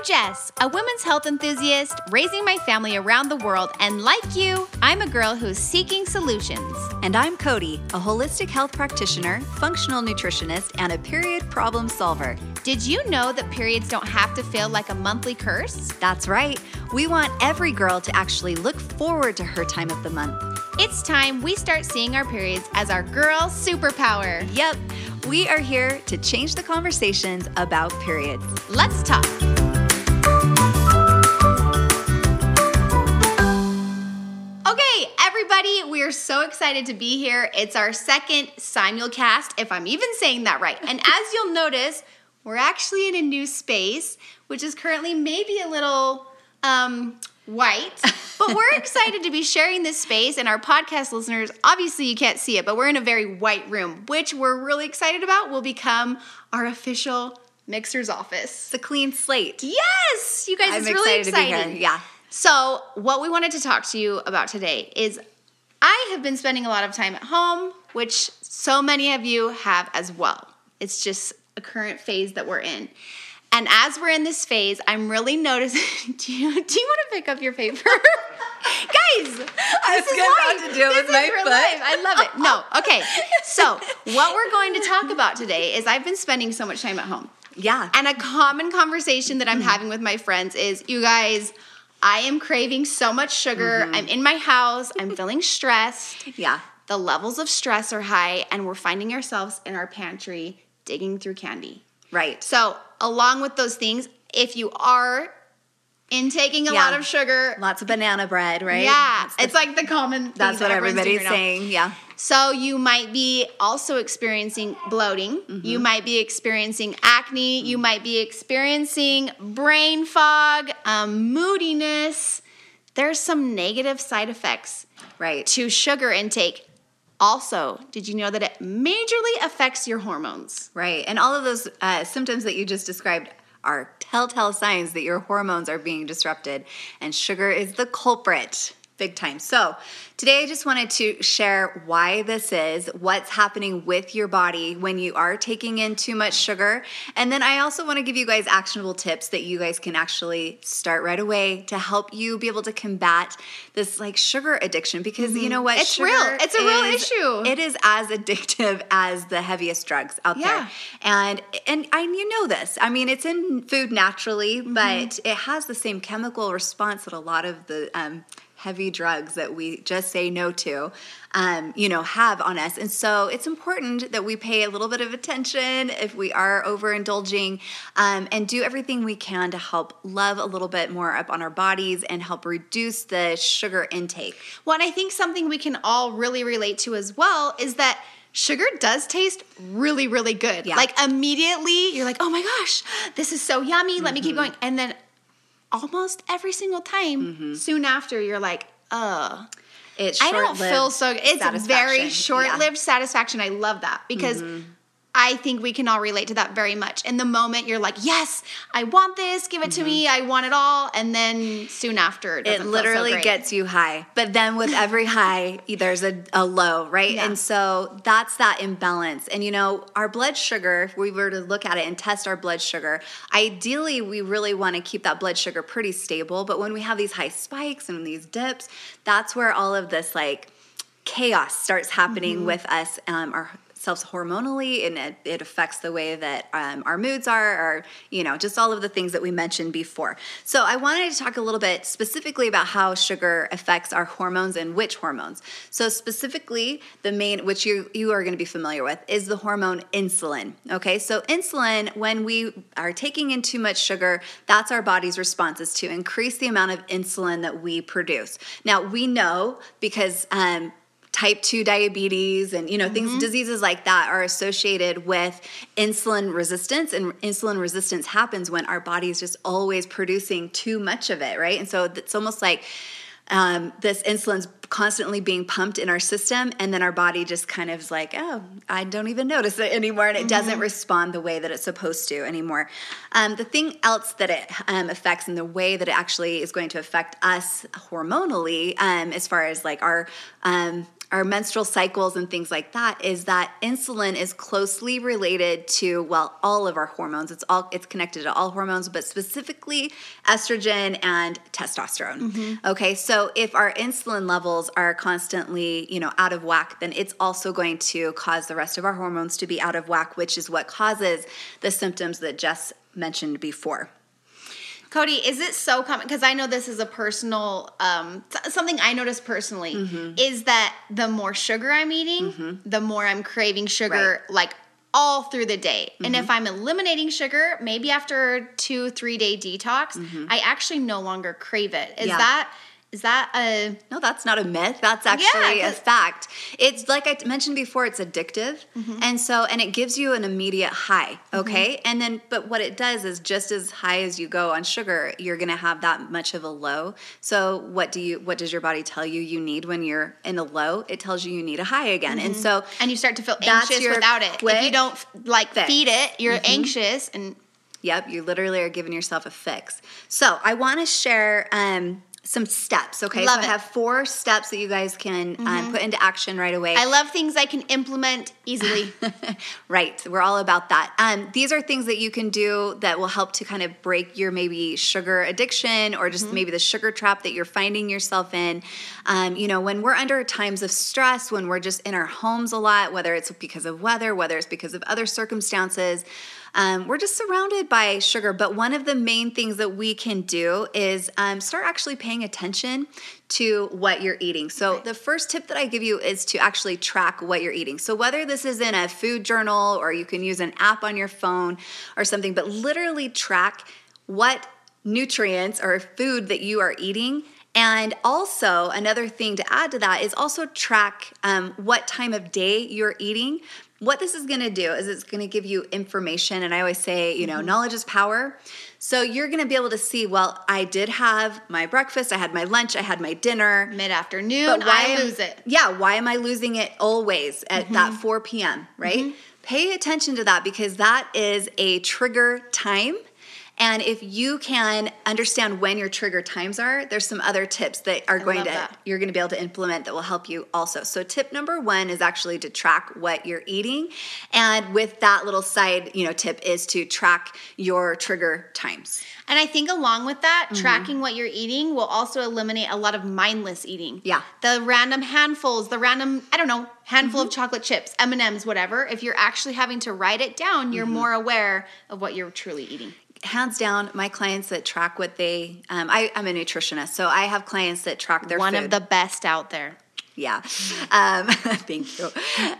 I'm Jess, a women's health enthusiast raising my family around the world, and like you, I'm a girl who's seeking solutions. And I'm Cody, a holistic health practitioner, functional nutritionist, and a period problem solver. Did you know that periods don't have to feel like a monthly curse? That's right. We want every girl to actually look forward to her time of the month. It's time we start seeing our periods as our girl superpower. Yep, we are here to change the conversations about periods. Let's talk. Okay, everybody, we are so excited to be here. It's our second simulcast, if I'm even saying that right. And as you'll notice, we're actually in a new space, which is currently maybe a little um, white, but we're excited to be sharing this space. And our podcast listeners, obviously, you can't see it, but we're in a very white room, which we're really excited about. Will become our official Mixhers office. It's a clean slate. Yes, you guys, I'm it's really excited to be exciting. here. Yeah. So, what we wanted to talk to you about today is I have been spending a lot of time at home, which so many of you have as well. It's just a current phase that we're in. And as we're in this phase, I'm really noticing. Do you, do you want to pick up your paper? Guys, this was is about to do it with my foot. life. I love it. No, okay. So, what we're going to talk about today is I've been spending so much time at home. Yeah. And a common conversation that I'm mm-hmm. having with my friends is you guys, I am craving so much sugar. Mm-hmm. I'm in my house, I'm feeling stressed. yeah. The levels of stress are high, and we're finding ourselves in our pantry digging through candy. Right. So, along with those things, if you are intaking a Yeah. lot of sugar, Lots of banana bread, right? yeah, it's like the common. that's that what everybody's doing right now. saying. Yeah. So you might be also experiencing bloating. You might be experiencing acne. You might be experiencing brain fog, um, moodiness. There's some negative side effects Right. to sugar intake. Also, did you know that it majorly affects your hormones? Right. And all of those uh, symptoms that you just described are telltale signs that your hormones are being disrupted, and sugar is the culprit. Big time. So, today I just wanted to share why this is, what's happening with your body when you are taking in too much sugar. And then I also want to give you guys actionable tips that you guys can actually start right away to help you be able to combat this like sugar addiction because you know what? Mm-hmm. It's Sugar real. It's a real is- issue. It is as addictive as the heaviest drugs out Yeah. there. And and I you know this. I mean, it's in food naturally, Mm-hmm. but it has the same chemical response that a lot of the um, heavy drugs that we just say no to, um, you know, have on us. And so it's important that we pay a little bit of attention if we are overindulging, um, and do everything we can to help love a little bit more up on our bodies and help reduce the sugar intake. Well, and I think something we can all really relate to as well is that sugar does taste really, really good. Yeah. Like immediately, you're like, oh my gosh, this is so yummy. Let me Mm-hmm. keep going. And then almost every single time, Mm-hmm. soon after, you're like, ugh. It's I don't feel so good. It's very Mm-hmm. short lived satisfaction. I love that because I think we can all relate to that very much. In the moment, you're like, yes, I want this, give it to me, I want it all. And then soon after, it, Mm-hmm. it so literally great. gets you high but then with every high there's a, a low right Yeah. and so that's that imbalance and you know our blood sugar if we were to look at it and test our blood sugar ideally we really want to keep that blood sugar pretty stable but when we have these high spikes and these dips that's where all of this like chaos starts happening Mm-hmm. with us um, ourselves hormonally and it, it affects the way that um, our moods are or you know just all of the things that we mentioned before. So i wanted to talk a little bit specifically about how sugar affects our hormones and which hormones. So specifically the main which you you are going to be familiar with is the hormone insulin okay? So insulin when we are taking in too much sugar that's our body's response is to increase the amount of insulin that we produce. Now we know because um, type 2 diabetes and you know things diseases like that are associated with insulin resistance. And insulin resistance happens when our body is just always producing too much of it right? And so it's almost like um, this insulin's constantly being pumped in our system and then our body just kind of is like oh i don't even notice it anymore and it doesn't respond the way that it's supposed to anymore. Um, the thing else that it um, affects and the way that it actually is going to affect us hormonally um, as far as like our um, our menstrual cycles and things like that is that insulin is closely related to well all of our hormones. It's all it's connected to all hormones but specifically estrogen and testosterone. Mm-hmm. okay so if our insulin levels are constantly you know out of whack then it's also going to cause the rest of our hormones to be out of whack which is what causes the symptoms that Jess mentioned before Cody, is it so common? Because I know this is a personal, um, something I notice personally mm-hmm. is that the more sugar I'm eating, mm-hmm. the more I'm craving sugar, right. like all through the day. Mm-hmm. And if mm-hmm. I'm eliminating sugar, maybe after two, three day detox, mm-hmm. I actually no longer crave it. Is yeah. that is that a no? That's not a myth. That's actually yeah, a fact. It's like I mentioned before. It's addictive, mm-hmm. and so and it gives you an immediate high. Mm-hmm. Okay, mm-hmm. and then but what it does is just as high as you go on sugar, you're going to have that much of a low. So what do you? What does your body tell you you need when you're in a low? It tells you you need a high again, mm-hmm. and so and you start to feel anxious without it. If you don't like fix. feed it, you're mm-hmm. anxious and. Yep, you literally are giving yourself a fix. So I want to share. Um, some steps. Okay, love so it. I have four steps that you guys can um, mm-hmm. put into action right away. I love things I can implement easily. right, we're all about that. Um, these are things that you can do that will help to kind of break your maybe sugar addiction or just mm-hmm. maybe the sugar trap that you're finding yourself in. Um, you know, when we're under times of stress, when we're just in our homes a lot, whether it's because of weather, whether it's because of other circumstances. Um, we're just surrounded by sugar. But one of the main things that we can do is um, start actually paying attention to what you're eating. So, okay. the first tip that I give you is to actually track what you're eating. So, whether this is in a food journal or you can use an app on your phone or something, but literally track what nutrients or food that you are eating and also, another thing to add to that is also track um, what time of day you're eating what this is going to do is it's going to give you information and i always say you know mm-hmm. knowledge is power so you're going to be able to see well i did have my breakfast i had my lunch i had my dinner mid-afternoon but why i lose it yeah why am i losing it always at mm-hmm. that 4 p.m right mm-hmm. pay attention to that because that is a trigger time and if you can understand when your trigger times are, there's some other tips that are going to that. you're going to be able to implement that will help you also. So tip number 1 is actually to track what you're eating and with that little side, you know, tip is to track your trigger times. And I think along with that, mm-hmm. tracking what you're eating will also eliminate a lot of mindless eating. Yeah. The random handfuls, the random, I don't know, handful mm-hmm. of chocolate chips, M&Ms, whatever. If you're actually having to write it down, you're mm-hmm. more aware of what you're truly eating hands down, my clients that track what they, um, I, am a nutritionist, so I have clients that track their one food. of the best out there. Yeah, um, thank you.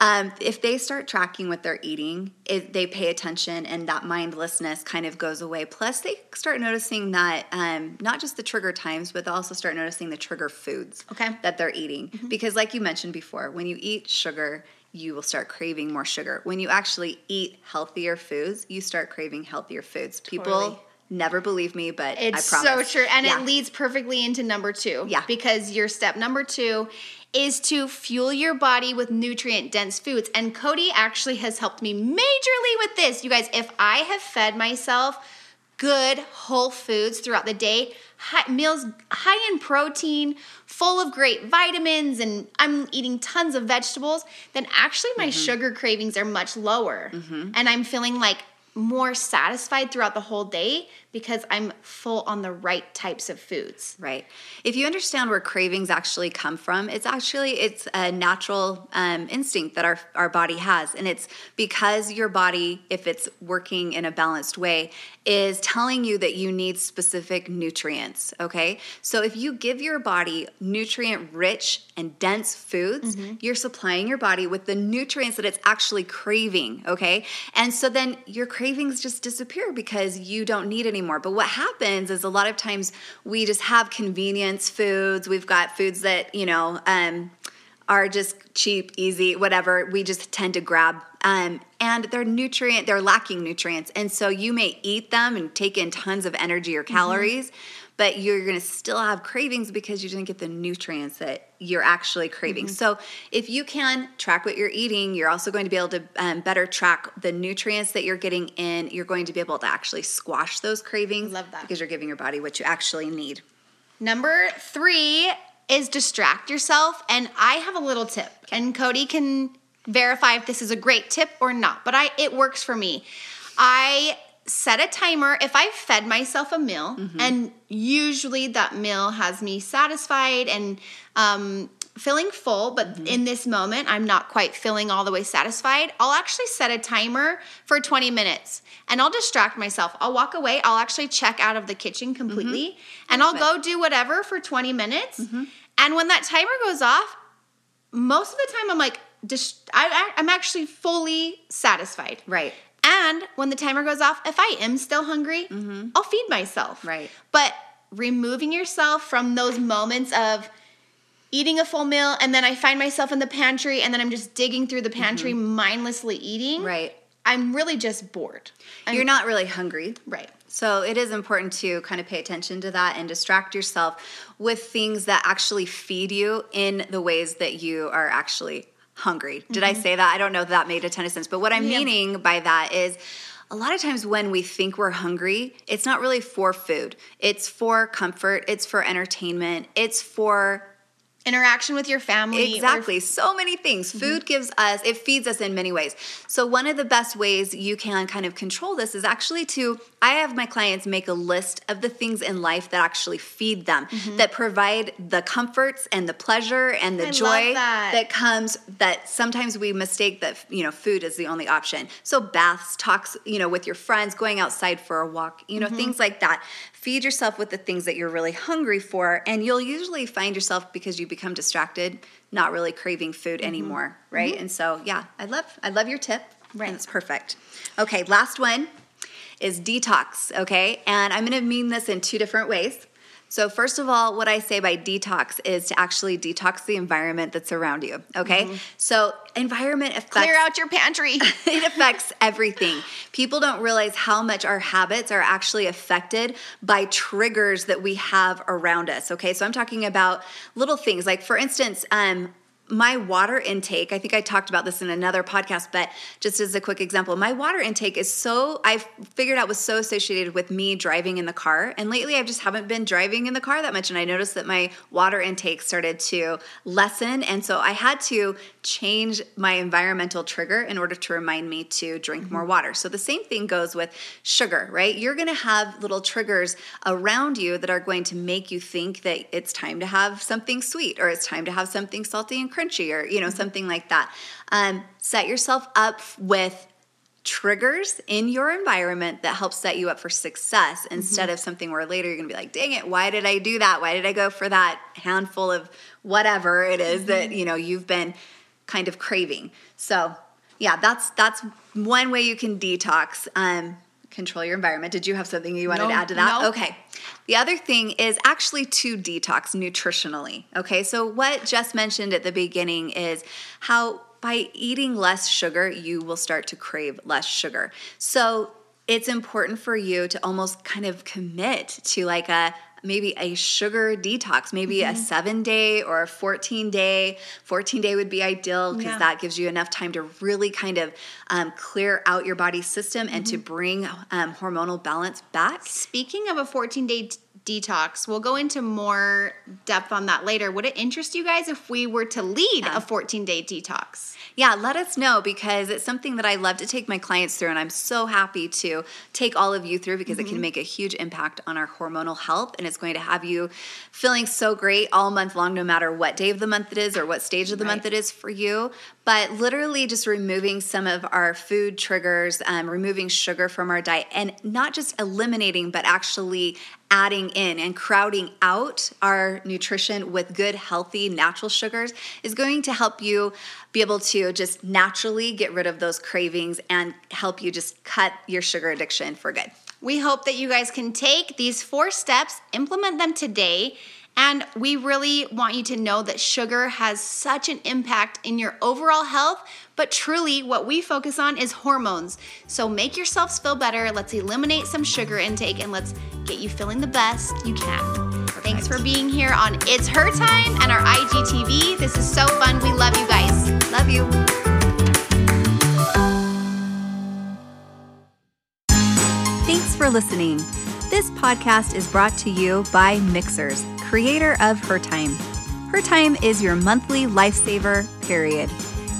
Um, if they start tracking what they're eating, it, they pay attention, and that mindlessness kind of goes away. Plus, they start noticing that um, not just the trigger times, but they also start noticing the trigger foods okay. that they're eating. Mm-hmm. Because, like you mentioned before, when you eat sugar, you will start craving more sugar. When you actually eat healthier foods, you start craving healthier foods. People totally. never believe me, but it's so true. And yeah. it leads perfectly into number two. Yeah. Because your step number two is to fuel your body with nutrient dense foods. And Cody actually has helped me majorly with this. You guys, if I have fed myself good whole foods throughout the day, high, meals high in protein, full of great vitamins, and I'm eating tons of vegetables, then actually my mm-hmm. sugar cravings are much lower. Mm-hmm. And I'm feeling like more satisfied throughout the whole day because I'm full on the right types of foods. Right. If you understand where cravings actually come from, it's actually it's a natural um, instinct that our our body has, and it's because your body, if it's working in a balanced way, is telling you that you need specific nutrients. Okay. So if you give your body nutrient rich and dense foods, mm-hmm. you're supplying your body with the nutrients that it's actually craving. Okay. And so then your cravings just disappear because you don't need any anymore. But what happens is a lot of times we just have convenience foods. We've got foods that, you know, um, are just cheap, easy, whatever. We just tend to grab. Um, and they're nutrient, they're lacking nutrients. And so you may eat them and take in tons of energy or calories. Mm-hmm but you're going to still have cravings because you didn't get the nutrients that you're actually craving. Mm-hmm. So, if you can track what you're eating, you're also going to be able to um, better track the nutrients that you're getting in. You're going to be able to actually squash those cravings. Love that. Because you're giving your body what you actually need. Number three is distract yourself. And I have a little tip, and Cody can verify if this is a great tip or not, but I it works for me. I set a timer if I fed myself a meal, Mm-hmm. and usually that meal has me satisfied and um, feeling full, but Mm-hmm. in this moment, I'm not quite feeling all the way satisfied. I'll actually set a timer for 20 minutes and I'll distract myself. I'll walk away. I'll actually check out of the kitchen completely and I'll go do whatever for 20 minutes. And when that timer goes off, most of the time I'm like, I, I, I'm actually fully satisfied. Right. And when the timer goes off, if I am still hungry, I'll feed myself. Mm-hmm. Right. But removing yourself from those moments of eating a full meal and then I find myself in the pantry and then I'm just digging through the pantry mindlessly eating. Mm-hmm. Right. I'm really just bored. I'm, You're not really hungry. right. So it is important to kind of pay attention to that and distract yourself with things that actually feed you in the ways that you are actually hungry. Did I mm-hmm. say that? I don't know if that made a ton of sense. But what I'm Yeah. meaning by that is a lot of times when we think we're hungry, it's not really for food. It's for comfort, it's for entertainment, it's for Interaction with your family. Exactly. So many things. Mm-hmm. Food gives us, it feeds us in many ways. So, one of the best ways you can kind of control this is actually to, I have my clients make a list of the things in life that actually feed them, mm-hmm. that provide the comforts and the pleasure and the I joy that. comes that sometimes we mistake that, you know, food is the only option. So, baths, talks, you know, with your friends, going outside for a walk, you know, mm-hmm. things like that. Feed yourself with the things that you're really hungry for, and you'll usually find yourself because you become distracted, not really craving food mm-hmm. anymore, right? Mm-hmm. And so, yeah, I love I love your tip. Right. and it's perfect. Okay, last one is detox. Okay, and I'm going to mean this in two different ways. So, first of all, what I say by detox is to actually detox the environment that's around you. Okay, so environment affects Clear out your pantry. it affects everything. People don't realize how much our habits are actually affected by triggers that we have around us. Okay, so I'm talking about little things like, for instance, um, my water intake, I think I talked about this in another podcast, but just as a quick example, my water intake is so, I've figured out was so associated with me driving in the car. And lately I just haven't been driving in the car that much. And I noticed that my water intake started to lessen. And so I had to change my environmental trigger in order to remind me to drink more mm-hmm. water. So the same thing goes with sugar, right? You're going to have little triggers around you that are going to make you think that it's time to have something sweet or it's time to have something salty and crunchy or you know something like that. Um, set yourself up with triggers in your environment that help set you up for success instead of something where later you're going to be like dang it why did i do that? Why did i go for that handful of whatever it is that you know you've been kind of craving? So yeah that's that's one way you can detox. Um, control your environment. Did you have something you wanted No, to add to that? no. okay. The other thing is actually to detox nutritionally okay? So what jess mentioned at the beginning is how by eating less sugar you will start to crave less sugar. So it's important for you to almost kind of commit to like a maybe a sugar detox, maybe Mm-hmm. a seven day or a 14 day. 14 day would be ideal because Yeah. that gives you enough time to really kind of um, clear out your body system and Mm-hmm. to bring um, hormonal balance back. Speaking of a 14 day detox, we'll go into more depth on that later. Would it interest you guys if we were to lead a 14 day detox? Yeah, let us know because it's something that I love to take my clients through, and I'm so happy to take all of you through because it can make a huge impact on our hormonal health, and it's going to have you feeling so great all month long, no matter what day of the month it is or what stage of the month it is for you. But literally, just removing some of our food triggers, um, removing sugar from our diet, and not just eliminating, but actually adding in and crowding out our nutrition with good, healthy, natural sugars is going to help you be able to just naturally get rid of those cravings and help you just cut your sugar addiction for good. We hope that you guys can take these four steps, implement them today, and we really want you to know that sugar has such an impact in your overall health. But truly, what we focus on is hormones. So make yourselves feel better. Let's eliminate some sugar intake and let's get you feeling the best you can. Thanks for being here on It's Her Time and our IGTV. This is so fun. We love you guys. Love you. Thanks for listening. This podcast is brought to you by Mixhers, creator of Her Time. Her Time is your monthly lifesaver, period.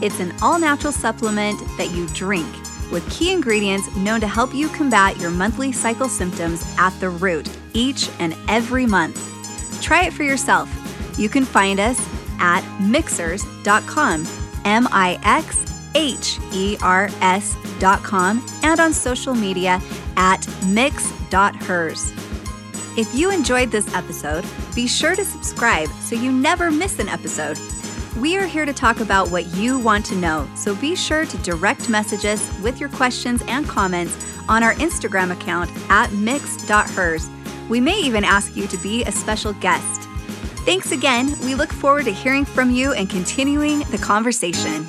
It's an all natural supplement that you drink with key ingredients known to help you combat your monthly cycle symptoms at the root each and every month. Try it for yourself. You can find us at mixhers.com, M I X H E R S.com, and on social media at mix.hers. If you enjoyed this episode, be sure to subscribe so you never miss an episode. We are here to talk about what you want to know, so be sure to direct message us with your questions and comments on our Instagram account at mix.hers. We may even ask you to be a special guest. Thanks again. We look forward to hearing from you and continuing the conversation.